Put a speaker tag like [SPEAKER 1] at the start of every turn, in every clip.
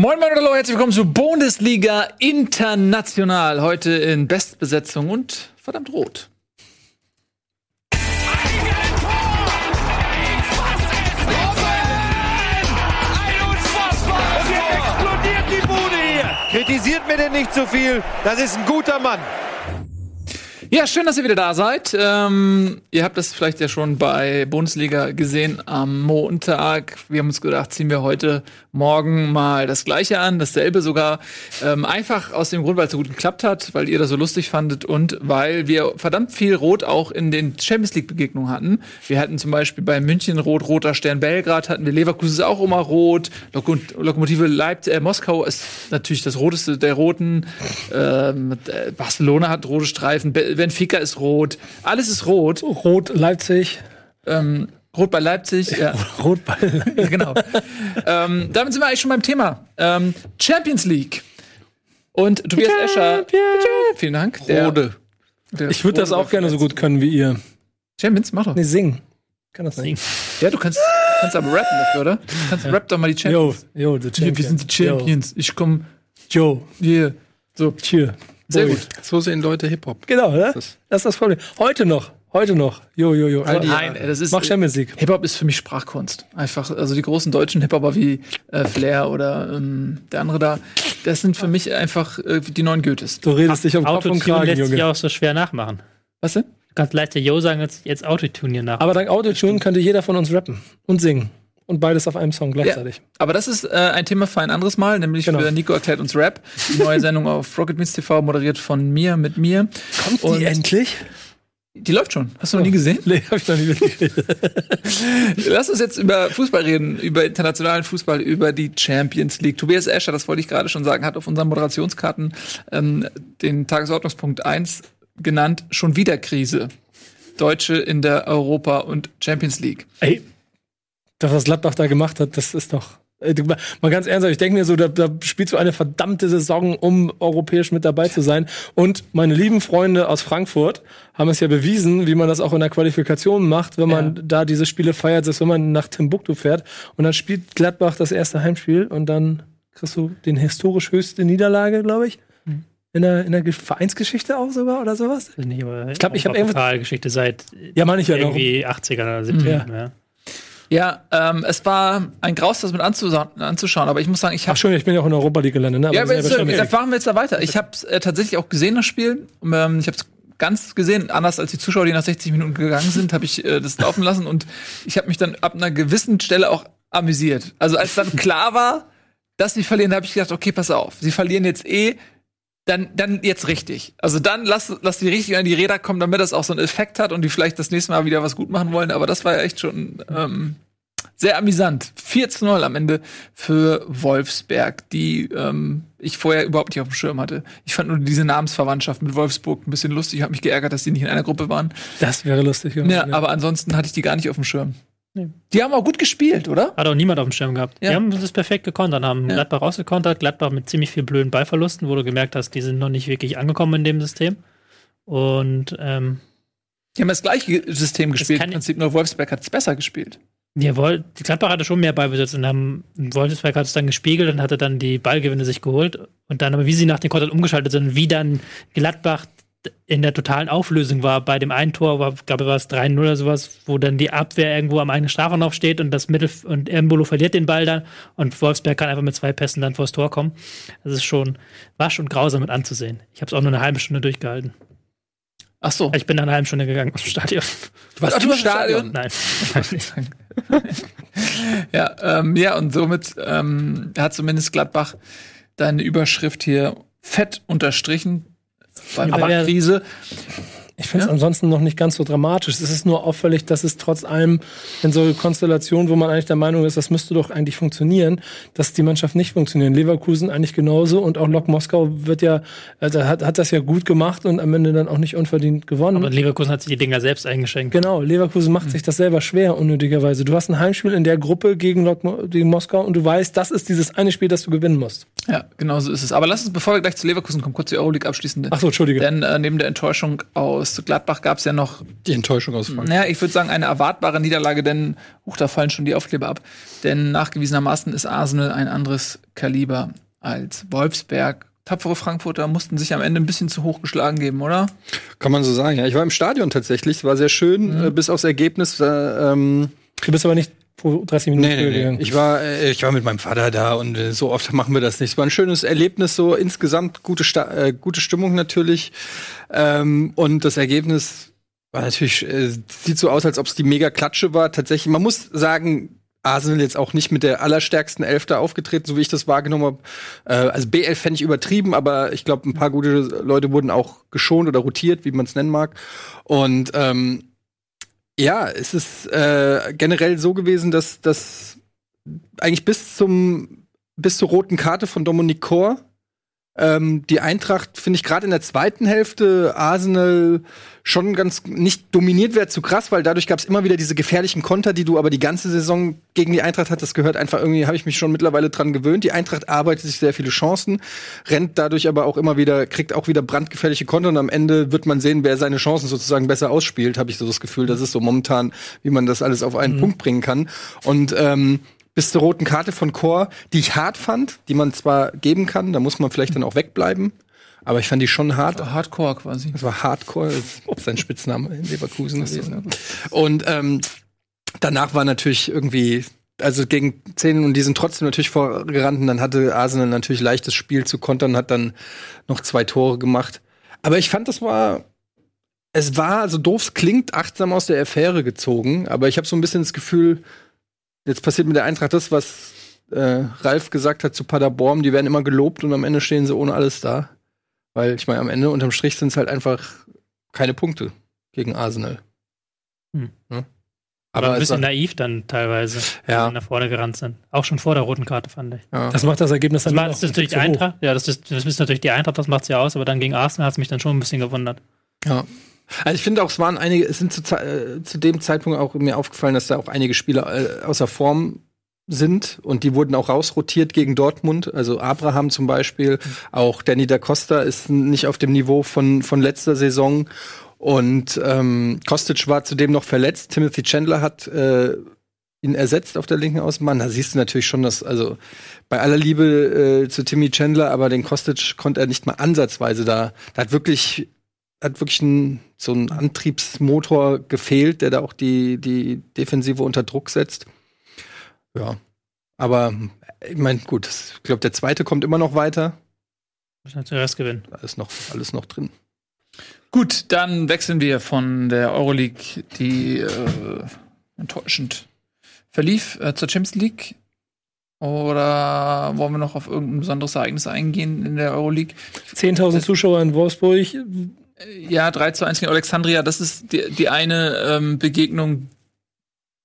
[SPEAKER 1] Moin Moin hallo, herzlich willkommen zu Bundesliga International. Heute in Bestbesetzung und verdammt rot.
[SPEAKER 2] Kritisiert mir denn nicht zu viel. Das ist ein guter Mann.
[SPEAKER 1] Ja, schön, dass ihr wieder da seid. Ähm, ihr habt das vielleicht ja schon bei Bundesliga gesehen am Montag. Wir haben uns gedacht, ziehen wir heute Morgen mal das Gleiche an, dasselbe sogar. Ähm, einfach aus dem Grund, weil es so gut geklappt hat, weil ihr das so lustig fandet und weil wir verdammt viel Rot auch in den Champions League Begegnungen hatten. Wir hatten zum Beispiel bei München Rot, Roter Stern Belgrad hatten wir Leverkusen ist auch immer Rot. Lok Lokomotive Leipzig, äh, Moskau ist natürlich das Roteste der Roten. Ähm, äh, Barcelona hat rote Streifen. Benfica ist rot. Alles ist rot.
[SPEAKER 3] Rot Leipzig.
[SPEAKER 1] Ähm, Rot bei Leipzig. Ja.
[SPEAKER 3] Rot bei.
[SPEAKER 1] ja, genau. ähm, damit sind wir eigentlich schon beim Thema. Ähm, Champions League. Und Tobias Escher. Vielen Dank.
[SPEAKER 3] Rode. Ich würde das auch gerne so gut können wie ihr.
[SPEAKER 1] Champions, mach doch.
[SPEAKER 3] Nee, singen. Kann das nicht.
[SPEAKER 1] Ja, du kannst, kannst aber rappen dafür, oder? Du kannst ja. rap doch mal die Champions.
[SPEAKER 3] Yo, yo, the
[SPEAKER 1] Champions. Wir sind die Champions. Yo. Ich komm.
[SPEAKER 3] Joe.
[SPEAKER 1] Yeah. So.
[SPEAKER 3] Cheer.
[SPEAKER 1] Sehr gut.
[SPEAKER 4] So sehen Leute Hip-Hop.
[SPEAKER 3] Genau, ne? Das ist das Problem. Heute noch. Heute noch. Jo, jo, jo.
[SPEAKER 1] Nein, Nein das ist.
[SPEAKER 3] Mach Champions League.
[SPEAKER 1] Hip-Hop ist für mich Sprachkunst. Einfach, also die großen deutschen Hip-Hopper wie äh, Flair oder ähm, der andere da, das sind für mich einfach äh, die neuen Goethes.
[SPEAKER 3] Du redest dich um Kopf und Kragen,
[SPEAKER 5] lässt
[SPEAKER 3] Junge.
[SPEAKER 5] sich auch so schwer nachmachen.
[SPEAKER 1] Was denn?
[SPEAKER 5] Du kannst leichter Yo sagen, als jetzt Autotune hier nach.
[SPEAKER 3] Aber dank Autotune könnte jeder von uns rappen und singen. Und beides auf einem Song gleichzeitig.
[SPEAKER 1] Ja, aber das ist äh, ein Thema für ein anderes Mal, nämlich genau. für Nico erklärt uns Rap. Die neue Sendung auf Rocket Beans TV, moderiert von mir mit mir.
[SPEAKER 3] Kommt und die endlich?
[SPEAKER 1] Die läuft schon. Hast du noch nie gesehen?
[SPEAKER 3] Nee, hab ich noch nie gesehen.
[SPEAKER 1] Lass uns jetzt über Fußball reden, über internationalen Fußball, über die Champions League. Tobias Escher, das wollte ich gerade schon sagen, hat auf unseren Moderationskarten ähm, den Tagesordnungspunkt 1 genannt, schon wieder Krise. Deutsche in der Europa- und Champions League.
[SPEAKER 3] Ey, das, was Gladbach da gemacht hat, das ist doch Mal ganz ernsthaft, ich denke mir so, da, da spielst du eine verdammte Saison, um europäisch mit dabei zu sein. Und meine lieben Freunde aus Frankfurt haben es ja bewiesen, wie man das auch in der Qualifikation macht, wenn man ja. da diese Spiele feiert, selbst wenn man nach Timbuktu fährt. Und dann spielt Gladbach das erste Heimspiel und dann kriegst du den historisch höchste Niederlage, glaube ich. Hm. In der, in der Vereinsgeschichte auch sogar oder sowas? Ich glaube, ich habe.
[SPEAKER 5] Geschichte seit
[SPEAKER 3] ja, meine ich ja
[SPEAKER 5] irgendwie noch. 80er oder 70er.
[SPEAKER 1] Mhm. Ja. Ja, ähm, es war ein Graus, das mit anzuschauen, aber ich muss sagen, ich habe.
[SPEAKER 3] Ach schön, ich bin ja auch in Europa League gelandet, ne?
[SPEAKER 1] Aber ja, aber jetzt, jetzt machen wir jetzt da weiter. Ich habe äh, tatsächlich auch gesehen, das Spiel. Ähm, ich habe es ganz gesehen, anders als die Zuschauer, die nach 60 Minuten gegangen sind, habe ich äh, das laufen lassen und ich habe mich dann ab einer gewissen Stelle auch amüsiert. Also als dann klar war, dass sie verlieren, habe ich gedacht, okay, pass auf, sie verlieren jetzt eh, dann, dann jetzt richtig. Also dann lass, lass die richtig an die Räder kommen, damit das auch so einen Effekt hat und die vielleicht das nächste Mal wieder was gut machen wollen. Aber das war ja echt schon ähm, sehr amüsant. 4 zu 0 am Ende für Wolfsberg, die ähm, ich vorher überhaupt nicht auf dem Schirm hatte. Ich fand nur diese Namensverwandtschaft mit Wolfsburg ein bisschen lustig. Ich habe mich geärgert, dass die nicht in einer Gruppe waren.
[SPEAKER 3] Das wäre lustig.
[SPEAKER 1] Ja, ja, aber ansonsten hatte ich die gar nicht auf dem Schirm. Nee. Die haben auch gut gespielt, oder?
[SPEAKER 5] Hat auch niemand auf dem Schirm gehabt. Ja. Die haben das perfekt gekontert, haben ja. Gladbach rausgekontert, Gladbach mit ziemlich viel blöden Ballverlusten, wo du gemerkt hast, die sind noch nicht wirklich angekommen in dem System. Und ähm,
[SPEAKER 1] die haben das gleiche System gespielt. Im Prinzip nur Wolfsberg hat es besser gespielt.
[SPEAKER 5] Ja, die Gladbach hatte schon mehr Ballbesitz und haben Wolfsberg hat es dann gespiegelt und hatte dann die Ballgewinne sich geholt. Und dann aber, wie sie nach den Kontern umgeschaltet sind, wie dann Gladbach in der totalen Auflösung war. Bei dem einen Tor war, glaube ich, war es 3-0 oder sowas, wo dann die Abwehr irgendwo am eigenen Strafraum steht und das Mittel und Embolo verliert den Ball dann und Wolfsberg kann einfach mit zwei Pässen dann vors Tor kommen. Das ist schon, war schon grausam mit anzusehen. Ich habe es auch nur eine halbe Stunde durchgehalten.
[SPEAKER 1] Ach so.
[SPEAKER 5] Ich bin nach einer halben Stunde gegangen aus dem Stadion.
[SPEAKER 1] Du warst im Stadion?
[SPEAKER 5] Nein.
[SPEAKER 1] ja, ähm, ja, und somit ähm, hat zumindest Gladbach deine Überschrift hier fett unterstrichen. Bei der Krise.
[SPEAKER 3] Ich finde es ja? ansonsten noch nicht ganz so dramatisch. Es ist nur auffällig, dass es trotz allem in so Konstellationen, wo man eigentlich der Meinung ist, das müsste doch eigentlich funktionieren, dass die Mannschaft nicht funktioniert. Leverkusen eigentlich genauso und auch Lok Moskau wird ja, also hat, hat das ja gut gemacht und am Ende dann auch nicht unverdient gewonnen.
[SPEAKER 5] Aber Leverkusen hat sich die Dinger selbst eingeschenkt.
[SPEAKER 3] Genau, Leverkusen macht mhm. sich das selber schwer, unnötigerweise. Du hast ein Heimspiel in der Gruppe gegen, Lok, gegen Moskau und du weißt, das ist dieses eine Spiel, das du gewinnen musst.
[SPEAKER 1] Ja, genau so ist es. Aber lass uns, bevor wir gleich zu Leverkusen kommen, kurz die Euroleague abschließen.
[SPEAKER 3] Ach so, Entschuldige.
[SPEAKER 1] Denn äh, neben der Enttäuschung aus aus Gladbach gab es ja noch,
[SPEAKER 3] Die Enttäuschung aus Frankfurt.
[SPEAKER 1] naja, ich würde sagen, eine erwartbare Niederlage, denn, huch, da fallen schon die Aufkleber ab. Denn nachgewiesenermaßen ist Arsenal ein anderes Kaliber als Wolfsberg. Tapfere Frankfurter mussten sich am Ende ein bisschen zu hoch geschlagen geben, oder?
[SPEAKER 4] Kann man so sagen, ja. Ich war im Stadion tatsächlich, es war sehr schön, äh, bis aufs Ergebnis. Äh, ähm,
[SPEAKER 3] Du bist aber nicht 30 Minuten
[SPEAKER 4] Nee, nee, nee.
[SPEAKER 3] gegangen.
[SPEAKER 4] Ich war, äh, ich war mit meinem Vater da und äh, so oft machen wir das nicht. Es war ein schönes Erlebnis, so insgesamt gute, Sta äh, gute Stimmung natürlich. Ähm, und das Ergebnis war natürlich, äh, sieht so aus, als ob es die mega Klatsche war. Tatsächlich, man muss sagen, Arsenal jetzt auch nicht mit der allerstärksten Elf da aufgetreten, so wie ich das wahrgenommen habe. Äh, also B11 fände ich übertrieben, aber ich glaube, ein paar gute Leute wurden auch geschont oder rotiert, wie man es nennen mag. Und ähm, ja, es ist äh, generell so gewesen, dass, dass eigentlich bis zum bis zur roten Karte von Dominic Kor ähm, die Eintracht finde ich gerade in der zweiten Hälfte Arsenal schon ganz nicht dominiert wäre zu krass, weil dadurch gab es immer wieder diese gefährlichen Konter, die du aber die ganze Saison gegen die Eintracht hattest. Das gehört einfach irgendwie, habe ich mich schon mittlerweile dran gewöhnt. Die Eintracht arbeitet sich sehr viele Chancen, rennt dadurch aber auch immer wieder, kriegt auch wieder brandgefährliche Konter und am Ende wird man sehen, wer seine Chancen sozusagen besser ausspielt, habe ich so das Gefühl. Das ist so momentan, wie man das alles auf einen Punkt bringen kann. Und ähm, bis zur roten Karte von Chor, die ich hart fand, die man zwar geben kann, da muss man vielleicht dann auch wegbleiben, aber ich fand die schon hart.
[SPEAKER 1] Hardcore quasi.
[SPEAKER 4] Das war Hardcore, das sein Spitzname in Leverkusen gewesen. Und ähm, danach war natürlich irgendwie, also gegen zehn und die sind trotzdem natürlich vorgerannt. Und dann hatte Arsenal natürlich leichtes Spiel zu kontern, hat dann noch zwei Tore gemacht. Aber ich fand, das war, es war, so doof es klingt, achtsam aus der Affäre gezogen. Aber ich habe so ein bisschen das Gefühl, jetzt passiert mit der Eintracht das, was äh, Ralf gesagt hat zu Paderborn, die werden immer gelobt und am Ende stehen sie ohne alles da. Weil ich meine, am Ende unterm Strich sind es halt einfach keine Punkte gegen Arsenal.
[SPEAKER 5] Hm.
[SPEAKER 4] Ne?
[SPEAKER 5] Aber
[SPEAKER 4] Aber
[SPEAKER 5] ein
[SPEAKER 4] es
[SPEAKER 5] bisschen naiv dann teilweise,
[SPEAKER 4] Ja.
[SPEAKER 5] wenn sie nach vorne gerannt sind. Auch schon vor der roten Karte, fand ich.
[SPEAKER 4] ja.
[SPEAKER 3] Das macht das Ergebnis
[SPEAKER 5] Das
[SPEAKER 3] dann
[SPEAKER 5] macht
[SPEAKER 3] auch
[SPEAKER 5] das ist natürlich. Eintracht. Ja, das ist, das ist natürlich die Eintracht, das macht's ja aus, aber dann gegen Arsenal hat es mich dann schon ein bisschen gewundert.
[SPEAKER 4] Ja. Also ich finde auch, es waren einige, es sind zu, äh, zu dem Zeitpunkt auch mir aufgefallen, dass da auch einige Spieler äh, außer Form sind und die wurden auch rausrotiert gegen Dortmund. Also Abraham zum Beispiel, auch Danny da Costa ist nicht auf dem Niveau von, von letzter Saison. Und ähm, Kostic war zudem noch verletzt. Timothy Chandler hat äh, ihn ersetzt auf der linken Außenbahn. Da siehst du natürlich schon, dass, also bei aller Liebe äh, zu Timmy Chandler, aber den Kostic konnte er nicht mal ansatzweise da. Da hat wirklich, hat wirklich ein, so ein Antriebsmotor gefehlt, der da auch die, die Defensive unter Druck setzt. Ja. Aber ich meine, gut, ich glaube, der zweite kommt immer noch weiter.
[SPEAKER 5] Müssen wir zuerst gewinnen.
[SPEAKER 4] Da ist noch alles noch drin.
[SPEAKER 1] Gut, dann wechseln wir von der Euroleague, die äh, enttäuschend verlief, äh, zur Champions League. Oder wollen wir noch auf irgendein besonderes Ereignis eingehen in der Euroleague?
[SPEAKER 3] 10.000 Zuschauer in Wolfsburg.
[SPEAKER 1] Ja, 3 zu 1 gegen Alexandria, das ist die, die eine ähm, Begegnung,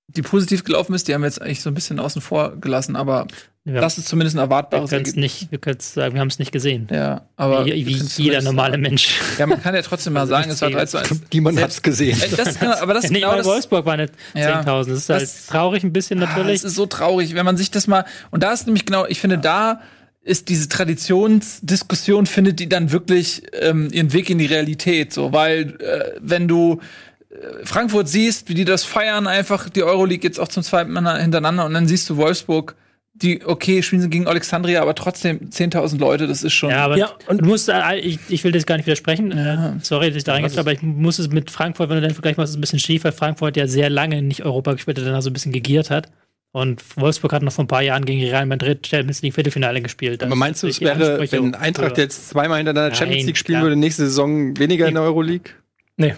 [SPEAKER 1] die positiv gelaufen ist. Die haben wir jetzt eigentlich so ein bisschen außen vor gelassen, aber
[SPEAKER 5] Wir,
[SPEAKER 1] das ist zumindest ein
[SPEAKER 5] wir
[SPEAKER 1] erwartbares
[SPEAKER 5] können es
[SPEAKER 1] Ergebnis.
[SPEAKER 5] nicht, wir können sagen, wir haben es nicht gesehen.
[SPEAKER 1] Ja, aber
[SPEAKER 5] wie
[SPEAKER 1] wir
[SPEAKER 5] wie jeder normale. Mensch.
[SPEAKER 1] Ja, man kann ja trotzdem mal sagen, es war 3 zu 1.
[SPEAKER 4] Niemand hat's gesehen.
[SPEAKER 1] Äh, Das, genau, aber das ist
[SPEAKER 5] nicht
[SPEAKER 1] genau das,
[SPEAKER 5] Wolfsburg waren nicht
[SPEAKER 1] Ja.
[SPEAKER 5] 10.000. Das ist halt
[SPEAKER 1] Das-
[SPEAKER 5] traurig ein bisschen
[SPEAKER 1] Ah,
[SPEAKER 5] natürlich.
[SPEAKER 1] Es ist so traurig, wenn man sich das mal. Und da ist nämlich genau, ich finde, da ist diese Traditionsdiskussion, findet die dann wirklich ähm, ihren Weg in die Realität. So, weil äh, wenn du äh, Frankfurt siehst, wie die das feiern, einfach die Euroleague jetzt auch zum zweiten Mal hintereinander und dann siehst du Wolfsburg, die, okay, spielen sie gegen Alexandria, aber trotzdem 10.000 Leute, das ist schon.
[SPEAKER 5] Ja, aber
[SPEAKER 3] Ja, und-
[SPEAKER 5] du musst, äh, ich, ich will das gar nicht widersprechen.
[SPEAKER 1] Ja.
[SPEAKER 5] Äh, sorry, dass ich da reingehe, aber ich muss es mit Frankfurt, wenn du den Vergleich machst, ist es ein bisschen schief, weil Frankfurt ja sehr lange nicht Europa gespielt hat, danach so ein bisschen gegiert hat. Und Wolfsburg hat noch vor ein paar Jahren gegen Real Madrid Champions League Viertelfinale gespielt.
[SPEAKER 4] Aber meinst du, es wäre, wenn Eintracht jetzt zweimal hintereinander Champions
[SPEAKER 5] Nein,
[SPEAKER 4] League spielen
[SPEAKER 5] klar.
[SPEAKER 4] würde, nächste Saison weniger in der Euroleague?
[SPEAKER 3] Nee.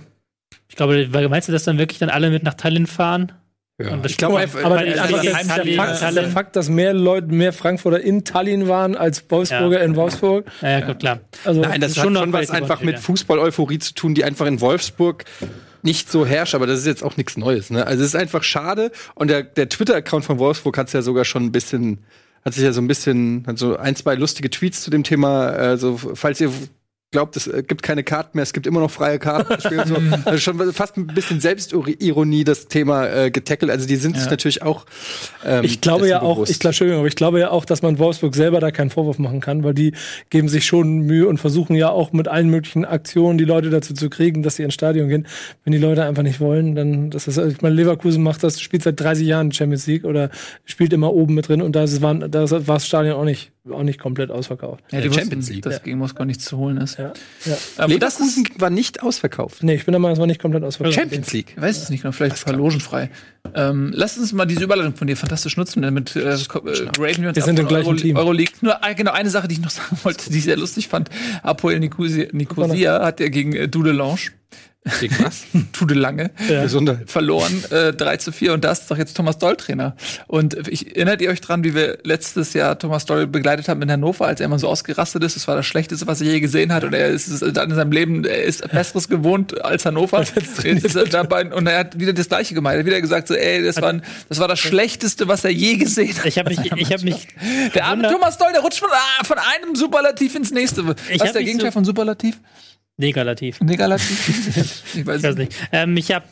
[SPEAKER 5] Ich glaube, weil- meinst du, dass dann wirklich dann alle mit nach Tallinn fahren?
[SPEAKER 4] Ja.
[SPEAKER 5] Das
[SPEAKER 4] Ich glaube, einfach-
[SPEAKER 3] Aber
[SPEAKER 5] Weil
[SPEAKER 3] der, aber Fakt,
[SPEAKER 5] Tallinn-
[SPEAKER 3] der Fakt, dass mehr Leute, mehr Frankfurter in Tallinn waren als Wolfsburger
[SPEAKER 5] Ja.
[SPEAKER 3] in Wolfsburg.
[SPEAKER 5] Ja, ja, gut, klar.
[SPEAKER 3] Also,
[SPEAKER 4] Nein, das,
[SPEAKER 5] ist
[SPEAKER 4] hat
[SPEAKER 5] schon
[SPEAKER 4] was einfach mit. Fußball-Euphorie zu tun, die einfach in Wolfsburg nicht so herrscht, aber das ist jetzt auch nichts Neues. Ne? Also es ist einfach schade und der, der Twitter-Account von Wolfsburg hat es ja sogar schon ein bisschen, hat sich ja so ein bisschen, hat so ein, zwei lustige Tweets zu dem Thema, also falls ihr glaubt, es äh, gibt keine Karten mehr, es gibt immer noch freie Karten. So. Also schon fast ein bisschen Selbstironie das Thema äh, getackelt. Also die sind sich natürlich auch. Ähm,
[SPEAKER 3] Ich glaube ja auch,
[SPEAKER 4] bewusst.
[SPEAKER 3] ich glaube, Entschuldigung, aber ich glaube ja auch, dass man Wolfsburg selber da keinen Vorwurf machen kann, weil die geben sich schon Mühe und versuchen ja auch mit allen möglichen Aktionen die Leute dazu zu kriegen, dass sie ins Stadion gehen. Wenn die Leute einfach nicht wollen, dann das ist, ich meine, Leverkusen macht das, spielt seit 30 Jahren Champions League oder spielt immer oben mit drin und da war das Stadion auch nicht, auch nicht komplett ausverkauft.
[SPEAKER 1] Ja, die
[SPEAKER 4] Champions League.
[SPEAKER 1] dass gegen Moskau nichts zu holen ist.
[SPEAKER 3] Ja. ja.
[SPEAKER 1] Aber das ist,
[SPEAKER 4] war nicht ausverkauft.
[SPEAKER 3] Nee, ich bin der Meinung, es war nicht komplett ausverkauft.
[SPEAKER 4] Champions League.
[SPEAKER 1] ich weiß es nicht genau, vielleicht verlogenfrei. Ähm, lass uns mal diese Überleitung von dir fantastisch nutzen, damit äh, äh, graven wir uns
[SPEAKER 3] Wir sind im gleichen
[SPEAKER 1] Euro
[SPEAKER 3] Team.
[SPEAKER 1] Euroleague. Nur äh, genau eine Sache, die ich noch sagen wollte, die ich sehr lustig fand. Apoel Nicosia, Nicosia hat ja gegen äh, Dudelange,
[SPEAKER 4] Gegen was?
[SPEAKER 1] Dudelange,
[SPEAKER 4] Gesundheit.
[SPEAKER 1] verloren, äh, 3 zu 4 und das ist doch jetzt Thomas Doll Trainer. Und ich, erinnert ihr euch dran, wie wir letztes Jahr Thomas Doll begleitet haben in Hannover, als er immer so ausgerastet ist? Das war das Schlechteste, was er je gesehen hat und er ist dann in seinem Leben, er ist Besseres gewohnt als Hannover. Jetzt er dabei, und er hat wieder das Gleiche gemeint. Er hat wieder gesagt so, ey, das war, das war das Schlechteste, was er je gesehen hat.
[SPEAKER 5] Ich habe mich, ich habe mich
[SPEAKER 1] Der arme Thomas Doll, der rutscht von, ah, von einem Superlativ ins nächste. Was ist
[SPEAKER 5] hab
[SPEAKER 1] der Gegenteil
[SPEAKER 5] so-
[SPEAKER 1] von Superlativ?
[SPEAKER 5] Negalativ.
[SPEAKER 1] Negalativ? ich weiß
[SPEAKER 5] Ich weiß nicht. Ähm, ich habe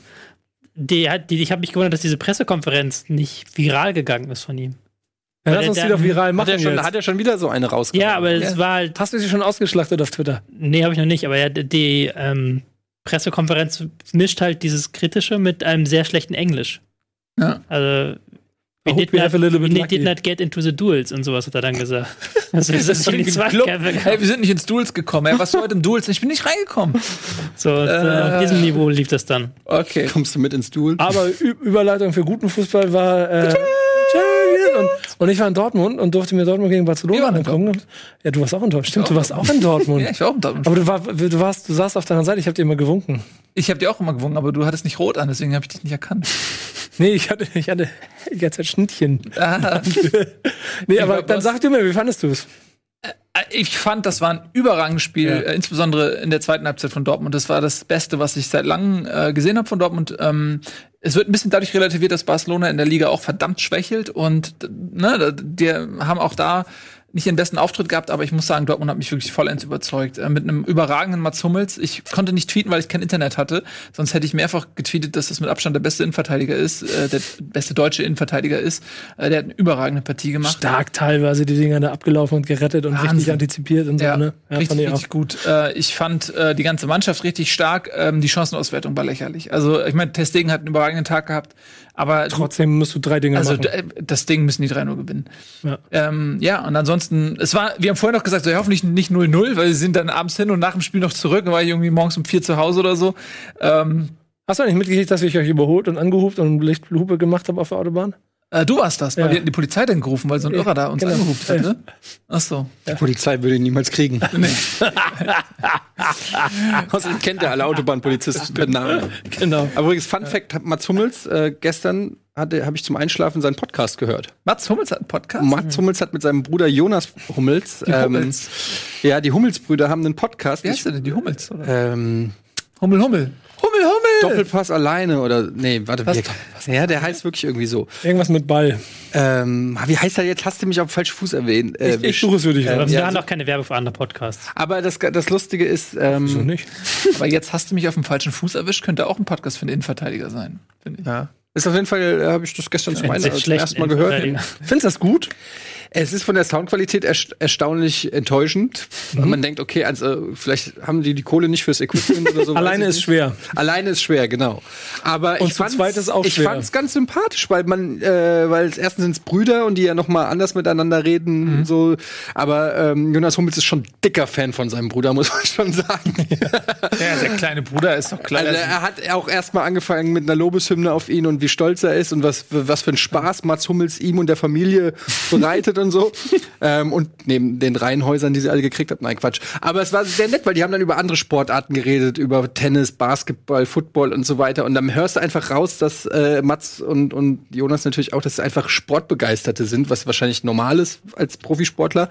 [SPEAKER 5] die, hat- die, ich habe mich gewundert, dass diese Pressekonferenz nicht viral gegangen ist von ihm.
[SPEAKER 3] Ja, lass uns
[SPEAKER 5] der-
[SPEAKER 3] wieder viral
[SPEAKER 4] Hat
[SPEAKER 3] machen
[SPEAKER 4] er, schon,
[SPEAKER 3] jetzt.
[SPEAKER 4] hat er schon wieder so eine rausgehauen?
[SPEAKER 5] Ja, aber
[SPEAKER 1] Ja.
[SPEAKER 5] es war halt.
[SPEAKER 3] Hast du sie schon ausgeschlachtet auf Twitter?
[SPEAKER 5] Nee, habe ich noch nicht, aber ja, die ähm, Pressekonferenz mischt halt dieses Kritische mit einem sehr schlechten Englisch.
[SPEAKER 1] Ja.
[SPEAKER 5] Also. We did,
[SPEAKER 3] we
[SPEAKER 5] not, we did not get into the duels und sowas hat er dann gesagt. Also, das ist schon die
[SPEAKER 1] Club.
[SPEAKER 5] Zweikämpfe.
[SPEAKER 1] Hey, wir sind nicht ins Duels gekommen. Ey, was heute im Duels? Ich bin nicht reingekommen.
[SPEAKER 5] So, äh, auf diesem Niveau lief das dann.
[SPEAKER 1] Okay.
[SPEAKER 4] Kommst du mit ins Duel?
[SPEAKER 3] Aber Ü Überleitung für guten Fußball war äh, und, und ich war in Dortmund und durfte mir Dortmund gegen
[SPEAKER 1] Wir
[SPEAKER 3] Barcelona
[SPEAKER 1] in
[SPEAKER 3] angucken. Ja, du warst auch in Dortmund. Stimmt, du warst auch in Dortmund.
[SPEAKER 1] Ja, ich war auch im Dortmund.
[SPEAKER 3] Aber du, war, du warst, du saßt auf deiner Seite, ich habe dir immer gewunken.
[SPEAKER 1] Ich habe dir auch immer gewungen, aber du hattest nicht rot an, deswegen habe ich dich nicht erkannt.
[SPEAKER 3] Nee, ich hatte, ich hatte die ganze Zeit Schnittchen.
[SPEAKER 1] Ah,
[SPEAKER 3] Nee, aber dann sag du mir, wie fandest du es?
[SPEAKER 1] ich fand, das war ein überragendes Spiel,
[SPEAKER 3] Ja.
[SPEAKER 1] äh, insbesondere in der zweiten Halbzeit von Dortmund. Das war das Beste, was ich seit langem äh, gesehen habe von Dortmund. Ähm, es wird ein bisschen dadurch relativiert, dass Barcelona in der Liga auch verdammt schwächelt und ne, die haben auch da nicht ihren besten Auftritt gehabt, aber ich muss sagen, Dortmund hat mich wirklich vollends überzeugt. Äh, mit einem überragenden Mats Hummels. Ich konnte nicht tweeten, weil ich kein Internet hatte. Sonst hätte ich mehrfach getweetet, dass das mit Abstand der beste Innenverteidiger ist, äh, der beste deutsche Innenverteidiger ist. Äh, der hat eine überragende Partie gemacht.
[SPEAKER 3] Stark teilweise die Dinger da abgelaufen und gerettet und
[SPEAKER 1] Wahnsinn.
[SPEAKER 3] richtig antizipiert und so,
[SPEAKER 1] Ja,
[SPEAKER 3] ne?
[SPEAKER 1] richtig,
[SPEAKER 3] ich auch.
[SPEAKER 1] richtig gut. Äh, ich fand äh, die ganze Mannschaft richtig stark. Ähm, die Chancenauswertung war lächerlich. Also ich meine, Testegen hat einen überragenden Tag gehabt, aber
[SPEAKER 3] Trotzdem musst du drei Dinge
[SPEAKER 1] also
[SPEAKER 3] machen.
[SPEAKER 1] äh, das Ding müssen die 3-0 gewinnen.
[SPEAKER 3] Ja.
[SPEAKER 1] Ähm, ja, und ansonsten, es war, wir haben vorhin noch gesagt, so, ja, hoffentlich nicht 0-0, weil sie sind dann abends hin und nach dem Spiel noch zurück, dann war ich irgendwie morgens um vier zu Hause oder so. Ähm,
[SPEAKER 3] Hast du nicht mitgekriegt, dass ich euch überholt und angehupt und Lichtlupe gemacht habe auf der Autobahn?
[SPEAKER 1] Äh, du warst das, weil
[SPEAKER 3] Ja.
[SPEAKER 1] wir hatten die Polizei dann gerufen, weil so ein Irrer da uns
[SPEAKER 3] genau.
[SPEAKER 1] angehupt hat, ne? Ach so.
[SPEAKER 4] Die Polizei würde ihn niemals kriegen.
[SPEAKER 1] Nee.
[SPEAKER 4] Außerdem kennt er alle Autobahnpolizisten mit Namen.
[SPEAKER 3] Genau.
[SPEAKER 4] Aber übrigens, Fun Fact: Mats Hummels, äh, gestern habe ich zum Einschlafen seinen Podcast gehört.
[SPEAKER 1] Mats Hummels hat einen Podcast.
[SPEAKER 4] Mats Hummels hat mit seinem Bruder Jonas Hummels,
[SPEAKER 1] Die Hummels.
[SPEAKER 4] Ähm, ja, die Hummels-Brüder haben einen Podcast.
[SPEAKER 1] Wie heißt der denn? Die Hummels, oder?
[SPEAKER 4] ähm,
[SPEAKER 1] Hummel, Hummel.
[SPEAKER 4] Doppelpass alleine oder nee, warte,
[SPEAKER 1] Was?
[SPEAKER 4] wie, ja, der heißt wirklich irgendwie so.
[SPEAKER 3] Irgendwas mit Ball.
[SPEAKER 4] Ähm, wie heißt er jetzt? Hast du mich auf den falschen Fuß erwähnt? Äh,
[SPEAKER 3] Ich, ich suche es für dich.
[SPEAKER 4] Ähm,
[SPEAKER 5] Aber
[SPEAKER 4] ja,
[SPEAKER 5] wir haben
[SPEAKER 4] so-
[SPEAKER 5] noch keine Werbe für andere Podcasts.
[SPEAKER 4] aber das, das Lustige ist, ähm,
[SPEAKER 3] Wieso nicht?
[SPEAKER 1] Aber jetzt hast du mich auf dem falschen Fuß erwischt, könnte auch ein Podcast für einen Innenverteidiger sein, finde ich.
[SPEAKER 4] ja. Ist auf jeden Fall, äh, habe ich das gestern zum,
[SPEAKER 5] Ein
[SPEAKER 4] einen, zum ersten Mal gehört.
[SPEAKER 3] Findest du das gut?
[SPEAKER 4] Es ist von der Soundqualität erst erstaunlich enttäuschend.
[SPEAKER 3] Mhm.
[SPEAKER 4] Man denkt, okay, also vielleicht haben die die Kohle nicht fürs Equipment oder so.
[SPEAKER 3] Alleine ist
[SPEAKER 4] nicht.
[SPEAKER 3] schwer.
[SPEAKER 4] Alleine ist schwer, genau. Aber
[SPEAKER 3] Und
[SPEAKER 4] ich
[SPEAKER 3] zweit ist auch
[SPEAKER 4] ich
[SPEAKER 3] schwer.
[SPEAKER 4] fand's ganz sympathisch, weil man, äh, weil es erstens sind's Brüder und die ja noch mal anders miteinander reden,
[SPEAKER 3] Mhm.
[SPEAKER 4] und so. Aber ähm, Jonas Hummels ist schon dicker Fan von seinem Bruder, muss man schon sagen.
[SPEAKER 1] Ja, der kleine Bruder ist doch klar.
[SPEAKER 4] Also er hat auch erstmal angefangen mit einer Lobeshymne auf ihn und wie stolz er ist und was, was für ein Spaß Mats Hummels ihm und der Familie bereitet und so. Ähm, und neben den Reihenhäusern, die sie alle gekriegt hat, nein, Quatsch. Aber es war sehr nett, weil die haben dann über andere Sportarten geredet, über Tennis, Basketball, Football und so weiter. Und dann hörst du einfach raus, dass äh, Mats und, und Jonas natürlich auch, dass sie einfach Sportbegeisterte sind, was wahrscheinlich normal ist als Profisportler.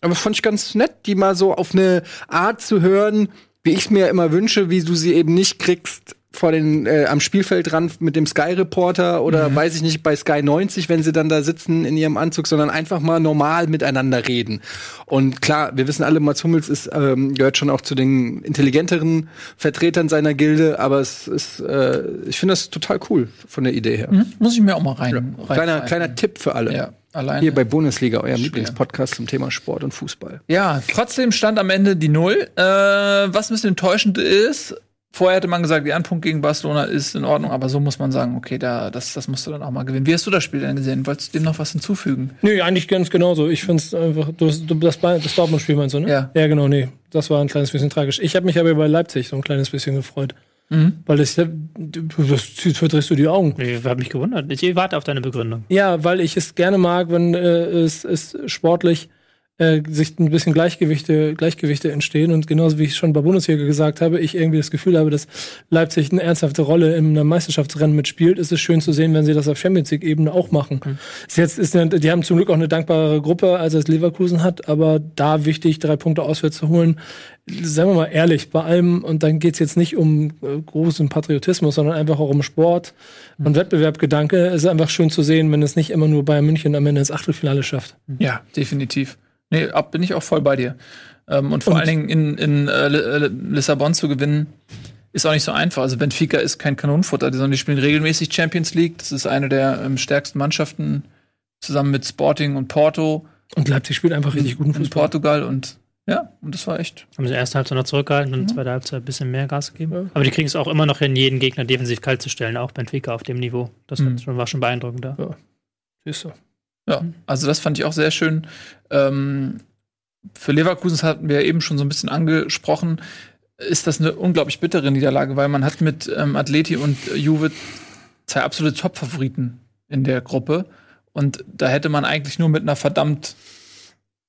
[SPEAKER 4] Aber fand ich ganz nett, die mal so auf eine Art zu hören, wie ich es mir immer wünsche, wie du sie eben nicht kriegst vor den äh, am Spielfeldrand mit dem Sky Reporter oder
[SPEAKER 1] Mhm.
[SPEAKER 4] weiß ich nicht bei Sky 90, wenn sie dann da sitzen in ihrem Anzug, sondern einfach mal normal miteinander reden. Und klar, wir wissen alle, Mats Hummels ist ähm, gehört schon auch zu den intelligenteren Vertretern seiner Gilde, aber es ist äh, ich finde das total cool von der Idee her.
[SPEAKER 1] Hm? Muss ich mir auch mal rein. rein
[SPEAKER 4] Kleiner
[SPEAKER 1] rein-
[SPEAKER 4] kleiner Tipp für alle.
[SPEAKER 1] Ja, alleine.
[SPEAKER 4] Hier bei Bundesliga,
[SPEAKER 1] Schwer.
[SPEAKER 4] Lieblingspodcast zum Thema Sport und Fußball.
[SPEAKER 1] Ja, trotzdem stand am Ende die Null. Äh, was ein bisschen enttäuschend ist, vorher hätte man gesagt, ja, ein Punkt gegen Barcelona ist in Ordnung, aber so muss man sagen, okay, da, das, das musst du dann auch mal gewinnen. Wie hast du das Spiel denn gesehen? Wolltest du dem noch was hinzufügen?
[SPEAKER 3] Nee, eigentlich ganz genauso. Ich finde es einfach, du, du, das, das Dortmund-Spiel meinst du, ne?
[SPEAKER 1] Ja.
[SPEAKER 3] Ja, genau, nee. Das war ein kleines bisschen tragisch. Ich habe mich aber bei Leipzig so ein kleines bisschen gefreut.
[SPEAKER 1] Mhm.
[SPEAKER 3] Weil ich, du- das verdrehst du die Augen.
[SPEAKER 5] Ich habe mich gewundert. Ich warte auf deine Begründung.
[SPEAKER 3] Ja, weil ich es gerne mag, wenn äh, es, es sportlich äh, sich ein bisschen Gleichgewichte, Gleichgewichte entstehen. Und genauso wie ich schon bei Bundesliga gesagt habe, ich irgendwie das Gefühl habe, dass Leipzig eine ernsthafte Rolle in einem Meisterschaftsrennen mitspielt, ist es schön zu sehen, wenn sie das auf Champions League-Ebene auch machen. Ist Jetzt ist eine, die haben zum Glück auch eine dankbare Gruppe, als es Leverkusen hat, aber da wichtig, drei Punkte auswärts zu holen. Seien wir mal ehrlich, bei allem, und dann geht's jetzt nicht um äh, großen Patriotismus, sondern einfach auch um Sport und Wettbewerbgedanke. Es ist einfach schön zu sehen, wenn es nicht immer nur Bayern München am Ende ins Achtelfinale schafft.
[SPEAKER 1] Ja, definitiv. Nee, ab bin ich auch voll bei dir. Ähm, und vor
[SPEAKER 3] Und-
[SPEAKER 1] allen Dingen in, in äh, äh, Lissabon zu gewinnen, ist auch nicht so einfach. Also Benfica ist kein Kanonenfutter, sondern die spielen regelmäßig Champions League. Das ist eine der ähm, stärksten Mannschaften zusammen mit Sporting und Porto
[SPEAKER 3] Und Leipzig spielt einfach richtig guten
[SPEAKER 1] in
[SPEAKER 3] Fußball.
[SPEAKER 1] Portugal und ja, und das war echt.
[SPEAKER 5] Haben sie erste Halbzeit noch zurückgehalten und in der zweiten Halbzeit ein bisschen mehr Gas gegeben.
[SPEAKER 3] Ja.
[SPEAKER 5] Aber die kriegen es auch immer noch hin, jeden Gegner defensiv kalt zu stellen, auch Benfica auf dem Niveau. Das
[SPEAKER 1] Mhm.
[SPEAKER 5] schon, war schon beeindruckend da.
[SPEAKER 3] Siehst du.
[SPEAKER 1] Ja, also das fand ich auch sehr schön. Ähm, für Leverkusen das hatten wir eben schon so ein bisschen angesprochen, ist das eine unglaublich bittere Niederlage, weil man hat mit ähm, Atleti und Juve zwei absolute Top-Favoriten in der Gruppe. Und da hätte man eigentlich nur mit einer verdammt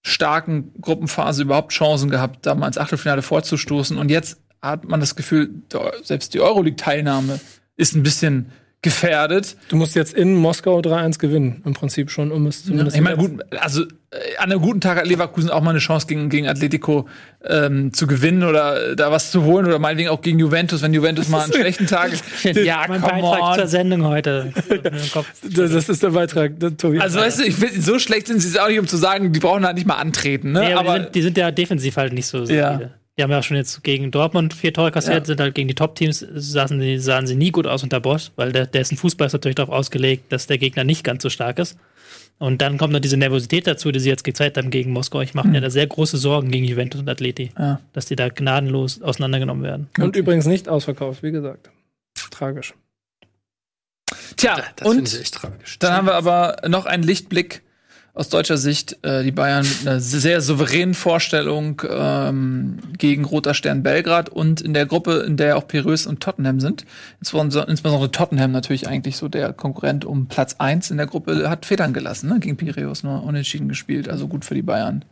[SPEAKER 1] starken Gruppenphase überhaupt Chancen gehabt, da mal ins Achtelfinale vorzustoßen. Und jetzt hat man das Gefühl, selbst die Euroleague-Teilnahme ist ein bisschen gefährdet.
[SPEAKER 3] Du musst jetzt in Moskau 3-1 gewinnen, im Prinzip schon, um es zumindest.
[SPEAKER 1] Ich meine, gut, also äh, an einem guten Tag hat Leverkusen auch mal eine Chance gegen, gegen Atletico ähm, zu gewinnen oder äh, da was zu holen oder meinetwegen auch gegen Juventus, wenn Juventus mal einen schlechten Tag Ja,
[SPEAKER 5] mein Beitrag zur
[SPEAKER 1] on.
[SPEAKER 5] Sendung heute.
[SPEAKER 3] Das, das ist der Beitrag, der Tobi.
[SPEAKER 1] Also weißt du, ich find, so schlecht sind sie es auch nicht, um zu sagen, die brauchen halt nicht mal antreten, ne?
[SPEAKER 5] Nee, aber,
[SPEAKER 1] aber
[SPEAKER 5] die, sind, die sind ja defensiv halt nicht so
[SPEAKER 1] Ja.
[SPEAKER 5] Die haben ja schon jetzt gegen Dortmund vier Tore kassiert,
[SPEAKER 1] Ja.
[SPEAKER 5] sind halt gegen die Top-Teams, sahen, sie- sahen sie nie gut aus unter Boss, weil der, dessen Fußball ist natürlich darauf ausgelegt, dass der Gegner nicht ganz so stark ist. Und dann kommt noch diese Nervosität dazu, die sie jetzt gezeigt haben gegen Moskau. Ich mache mir da sehr große Sorgen gegen Juventus und Atleti,
[SPEAKER 1] Ja.
[SPEAKER 5] dass die da gnadenlos auseinandergenommen werden.
[SPEAKER 3] Und übrigens nicht ausverkauft, wie gesagt. Tragisch.
[SPEAKER 1] Tja,
[SPEAKER 4] Das finde
[SPEAKER 1] und
[SPEAKER 4] ich echt tragisch.
[SPEAKER 1] Dann haben wir aber noch einen Lichtblick aus deutscher Sicht. Äh, die Bayern mit einer sehr souveränen Vorstellung ähm, gegen Roter Stern Belgrad und in der Gruppe, in der auch Pireux und Tottenham sind. Insbesondere, Tottenham natürlich eigentlich so der Konkurrent um Platz eins in der Gruppe, hat Federn gelassen, ne? gegen Piräus nur unentschieden gespielt. Also gut für die Bayern.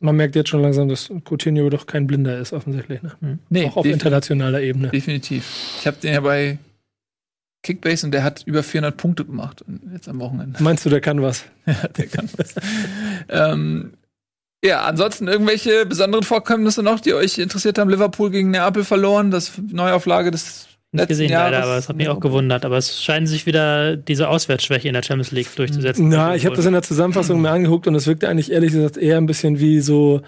[SPEAKER 3] Man merkt jetzt schon langsam, dass Coutinho doch kein Blinder ist, offensichtlich. Ne?
[SPEAKER 1] Nee,
[SPEAKER 3] Auch auf internationaler Ebene.
[SPEAKER 1] definitiv. Ich habe den ja bei Kickbase und der hat über 400 Punkte gemacht jetzt am Wochenende.
[SPEAKER 3] Meinst du, der kann was?
[SPEAKER 1] der kann was. ähm, ja, ansonsten irgendwelche besonderen Vorkommnisse noch, die euch interessiert haben. Liverpool gegen Neapel verloren, das Neuauflage des
[SPEAKER 5] Nicht gesehen
[SPEAKER 1] Jahres.
[SPEAKER 5] leider, aber es hat mich auch gewundert. Aber es scheint sich wieder diese Auswärtsschwäche in der Champions League durchzusetzen.
[SPEAKER 3] Na, ich habe das in der Zusammenfassung mir angeguckt und es wirkte eigentlich ehrlich gesagt eher ein bisschen wie so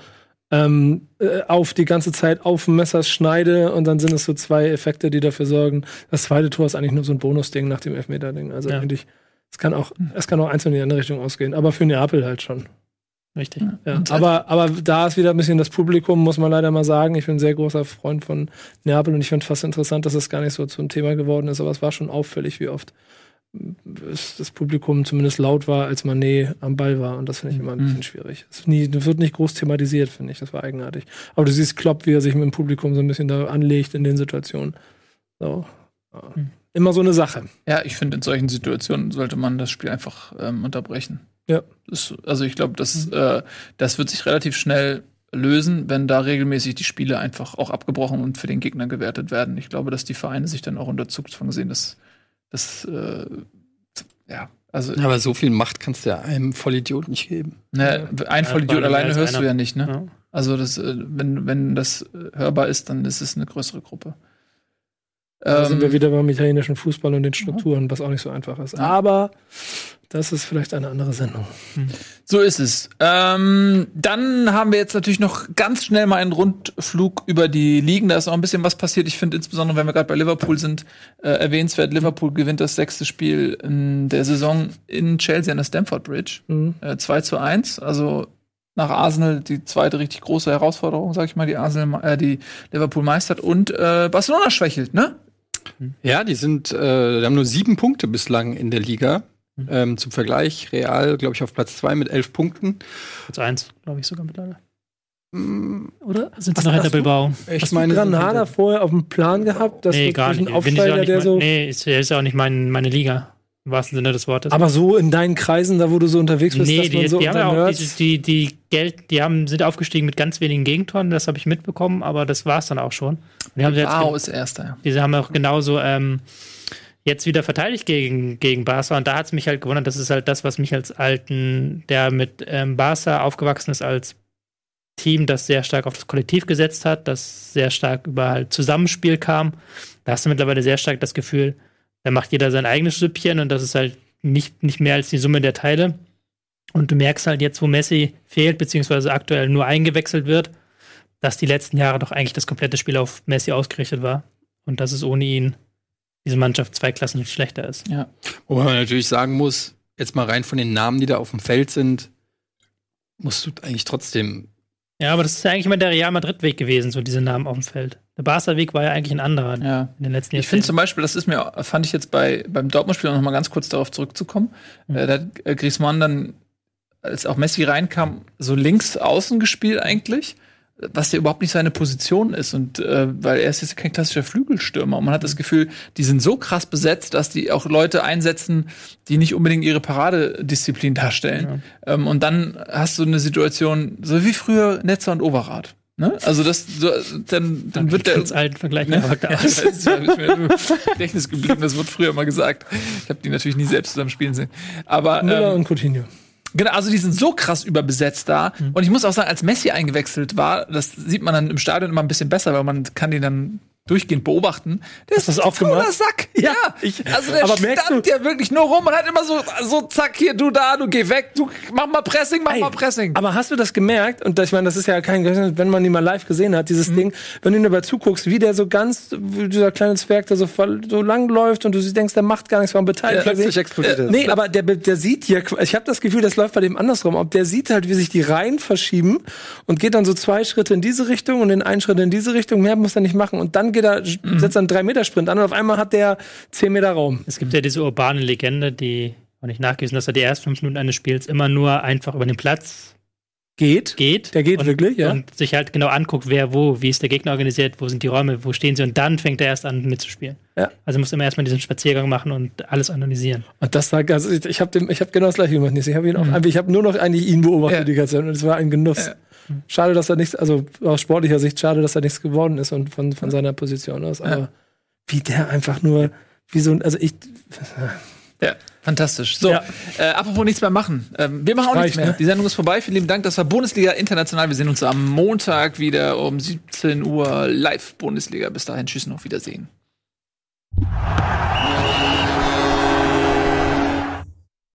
[SPEAKER 3] ähm, äh, auf die ganze Zeit auf dem Messer schneide und dann sind es so zwei Effekte, die dafür sorgen. Das zweite Tor ist eigentlich nur so ein Bonusding nach dem Elfmeter-Ding. Also
[SPEAKER 5] Ja.
[SPEAKER 3] eigentlich, es kann auch, es kann auch eins in die andere Richtung ausgehen, aber für Neapel halt schon.
[SPEAKER 5] Richtig.
[SPEAKER 3] Ja, aber, aber da ist wieder ein bisschen das Publikum, muss man leider mal sagen. Ich bin ein sehr großer Freund von Neapel und ich finde fast interessant, dass es gar nicht so zum Thema geworden ist, aber es war schon auffällig, wie oft es- das Publikum zumindest laut war, als Manet am Ball war und das finde ich immer ein
[SPEAKER 1] Mhm.
[SPEAKER 3] bisschen schwierig. Es nie, wird nicht groß thematisiert, finde ich. Das war eigenartig. Aber du siehst Klopp, wie er sich mit dem Publikum so ein bisschen da anlegt in den Situationen. So.
[SPEAKER 5] Mhm.
[SPEAKER 3] Immer so eine Sache.
[SPEAKER 1] Ja, ich finde, in solchen Situationen sollte man das Spiel einfach ähm, unterbrechen.
[SPEAKER 3] Ja.
[SPEAKER 1] Das, also ich glaube, das, äh, das wird sich relativ schnell lösen, wenn da regelmäßig die Spiele einfach auch abgebrochen und für den Gegner gewertet werden. Ich glaube, dass die Vereine sich dann auch unter Zugzwang sehen, dass das äh, ja, also
[SPEAKER 4] Aber so viel Macht kannst du ja einem Vollidiot nicht geben.
[SPEAKER 1] ne, ein
[SPEAKER 5] Ja,
[SPEAKER 1] Vollidiot alleine hörst du
[SPEAKER 5] einer.
[SPEAKER 1] ja nicht, ne?
[SPEAKER 5] Ja.
[SPEAKER 1] Also das, äh, wenn, wenn das äh, hörbar ist, dann ist es eine größere Gruppe.
[SPEAKER 3] Da sind wir
[SPEAKER 1] Ähm,
[SPEAKER 3] wieder beim italienischen Fußball und den Strukturen, was auch nicht so einfach ist. Aber das ist vielleicht eine andere Sendung.
[SPEAKER 1] So ist es. Ähm, dann haben wir jetzt natürlich noch ganz schnell mal einen Rundflug über die Ligen. Da ist auch ein bisschen was passiert. Ich finde insbesondere, wenn wir gerade bei Liverpool sind, äh, erwähnenswert. Liverpool gewinnt das sechste Spiel in der Saison in Chelsea an der Stamford Bridge.
[SPEAKER 3] Mhm.
[SPEAKER 1] Äh, 2 zu 1. Also nach Arsenal die zweite richtig große Herausforderung, sag ich mal, die Arsenal, äh, die Liverpool meistert. Und äh, Barcelona schwächelt, ne?
[SPEAKER 4] Ja, die sind, äh, die haben nur sieben Punkte bislang in der Liga. Ähm, zum Vergleich, Real, glaube ich, auf Platz zwei mit elf Punkten.
[SPEAKER 5] Platz eins, glaube ich sogar mittlerweile.
[SPEAKER 4] Mm,
[SPEAKER 5] Oder sind sie noch hinter? Bilbao?
[SPEAKER 4] Ich
[SPEAKER 3] Hast
[SPEAKER 4] meine,
[SPEAKER 3] Granada vorher auf dem Plan gehabt? Das
[SPEAKER 5] nee, gar nicht. auch
[SPEAKER 3] Aufsteiger,
[SPEAKER 5] nicht
[SPEAKER 3] der
[SPEAKER 5] mein,
[SPEAKER 3] so.
[SPEAKER 5] nee, ist, ist ja auch nicht mein, meine Liga. Im wahrsten Sinne des Wortes.
[SPEAKER 3] Aber so in deinen Kreisen, da wo du so unterwegs bist,
[SPEAKER 5] nee,
[SPEAKER 3] dass
[SPEAKER 5] die,
[SPEAKER 3] man so
[SPEAKER 5] die haben ja auch
[SPEAKER 3] Nerds-
[SPEAKER 5] dieses, die, die Geld, die haben, sind aufgestiegen mit ganz wenigen Gegentoren, das habe ich mitbekommen, aber das war es dann auch schon. Die haben, sie jetzt,
[SPEAKER 1] Wow, ist Erster. ja.
[SPEAKER 5] diese haben auch genauso ähm, jetzt wieder verteidigt gegen, gegen Barca und da hat es mich halt gewundert, das ist halt das, was mich als alten, der mit ähm, Barca aufgewachsen ist, als Team, das sehr stark auf das Kollektiv gesetzt hat, das sehr stark über halt Zusammenspiel kam. Da hast du mittlerweile sehr stark das Gefühl, da macht jeder sein eigenes Süppchen und das ist halt nicht, nicht mehr als die Summe der Teile. Und du merkst halt jetzt, wo Messi fehlt, beziehungsweise aktuell nur eingewechselt wird, dass die letzten Jahre doch eigentlich das komplette Spiel auf Messi ausgerichtet war. Und dass es ohne ihn diese Mannschaft zwei Klassen schlechter ist.
[SPEAKER 1] Ja.
[SPEAKER 4] Wo man natürlich sagen muss, jetzt mal rein von den Namen, die da auf dem Feld sind, musst du eigentlich trotzdem.
[SPEAKER 5] Ja, aber das ist ja eigentlich immer der Real Madrid-Weg gewesen, so diese Namen auf dem Feld. Der Barca-Weg war ja eigentlich ein anderer
[SPEAKER 1] Ja.
[SPEAKER 5] in den letzten
[SPEAKER 1] Ich finde zum Beispiel, das ist mir, fand ich jetzt bei, beim Dortmund-Spiel noch mal ganz kurz darauf zurückzukommen. Äh, da hat äh, Griezmann dann, als auch Messi reinkam, so links außen gespielt eigentlich, was ja überhaupt nicht seine Position ist. Und äh, weil er ist jetzt kein klassischer Flügelstürmer. Und man hat das Gefühl, die sind so krass besetzt, dass die auch Leute einsetzen, die nicht unbedingt ihre Paradedisziplin darstellen. Ähm, und dann hast du eine Situation, so wie früher Netzer und Overath. Ne? Also das, so, dann, dann wird der
[SPEAKER 5] ganz alten Vergleich.
[SPEAKER 1] Ne?
[SPEAKER 5] aber da-
[SPEAKER 1] Ja, das ist mir im Gedächtnis geblieben, das wird früher mal gesagt. Ich habe die natürlich nie selbst zusammen spielen sehen. Aber
[SPEAKER 3] Müller
[SPEAKER 1] ähm,
[SPEAKER 3] und Coutinho.
[SPEAKER 1] genau, also die sind so krass überbesetzt da.
[SPEAKER 5] Mhm.
[SPEAKER 1] Und ich muss auch sagen, als Messi eingewechselt war, das sieht man dann im Stadion immer ein bisschen besser, weil man kann den dann durchgehend beobachten. Der
[SPEAKER 3] du das auch
[SPEAKER 1] ein toller
[SPEAKER 3] gemacht?
[SPEAKER 1] Sack. Ja,
[SPEAKER 3] ich-
[SPEAKER 1] also der
[SPEAKER 3] aber
[SPEAKER 1] stand ja wirklich nur rum und hat immer so, so zack, hier, du da, du geh weg, du mach mal Pressing, mach
[SPEAKER 3] Ey,
[SPEAKER 1] mal Pressing.
[SPEAKER 3] Aber hast du das gemerkt? Und ich meine, das ist ja kein wenn man ihn mal live gesehen hat, dieses Ding, wenn du ihn dabei zuguckst, wie der so ganz, wie dieser kleine Zwerg, der so, so lang läuft und du denkst, der macht gar nichts, warum beteiligt er sich?
[SPEAKER 4] Plötzlich explodiert
[SPEAKER 3] Äh. Nee, aber der, der sieht hier, ich habe das Gefühl, das läuft bei dem andersrum. Ob der sieht halt, wie sich die Reihen verschieben und geht dann so zwei Schritte in diese Richtung und den einen Schritt in diese Richtung. Mehr muss er nicht machen. Und dann geht er, setzt er einen 3-Meter-Sprint an und auf einmal hat der 10 Meter Raum.
[SPEAKER 5] Es gibt ja diese urbane Legende, die auch nicht nachgewiesen, dass er die ersten fünf Minuten eines Spiels immer nur einfach über den Platz
[SPEAKER 3] Geht.
[SPEAKER 5] geht.
[SPEAKER 3] Der geht
[SPEAKER 5] und,
[SPEAKER 3] wirklich, ja.
[SPEAKER 5] Und sich halt genau anguckt, wer wo, wie ist der Gegner organisiert, wo sind die Räume, wo stehen sie und dann fängt er erst an mitzuspielen.
[SPEAKER 3] Ja.
[SPEAKER 5] Also muss immer erstmal diesen Spaziergang machen und alles analysieren.
[SPEAKER 3] Und das war, also ich, ich habe dem, ich habe genau das gleiche gemacht. Nils. Ich habe ihn auch, ich habe nur noch eigentlich ihn beobachtet
[SPEAKER 1] Ja.
[SPEAKER 3] die ganze Zeit und es war ein Genuss.
[SPEAKER 1] Ja.
[SPEAKER 3] Schade, dass er nichts, also aus sportlicher Sicht schade, dass er nichts geworden ist und von, von seiner Position aus. Aber wie der einfach nur, wie so ein, also ich,
[SPEAKER 1] Ja, fantastisch. So,
[SPEAKER 3] Ja.
[SPEAKER 1] äh, apropos nichts mehr machen. Ähm, wir machen auch nichts
[SPEAKER 3] Reicht,
[SPEAKER 1] mehr.
[SPEAKER 3] ne?
[SPEAKER 1] Die Sendung ist vorbei. Vielen lieben Dank. Das war Bundesliga International. Wir sehen uns am Montag wieder um 17 Uhr live Bundesliga. Bis dahin, tschüss und auf Wiedersehen.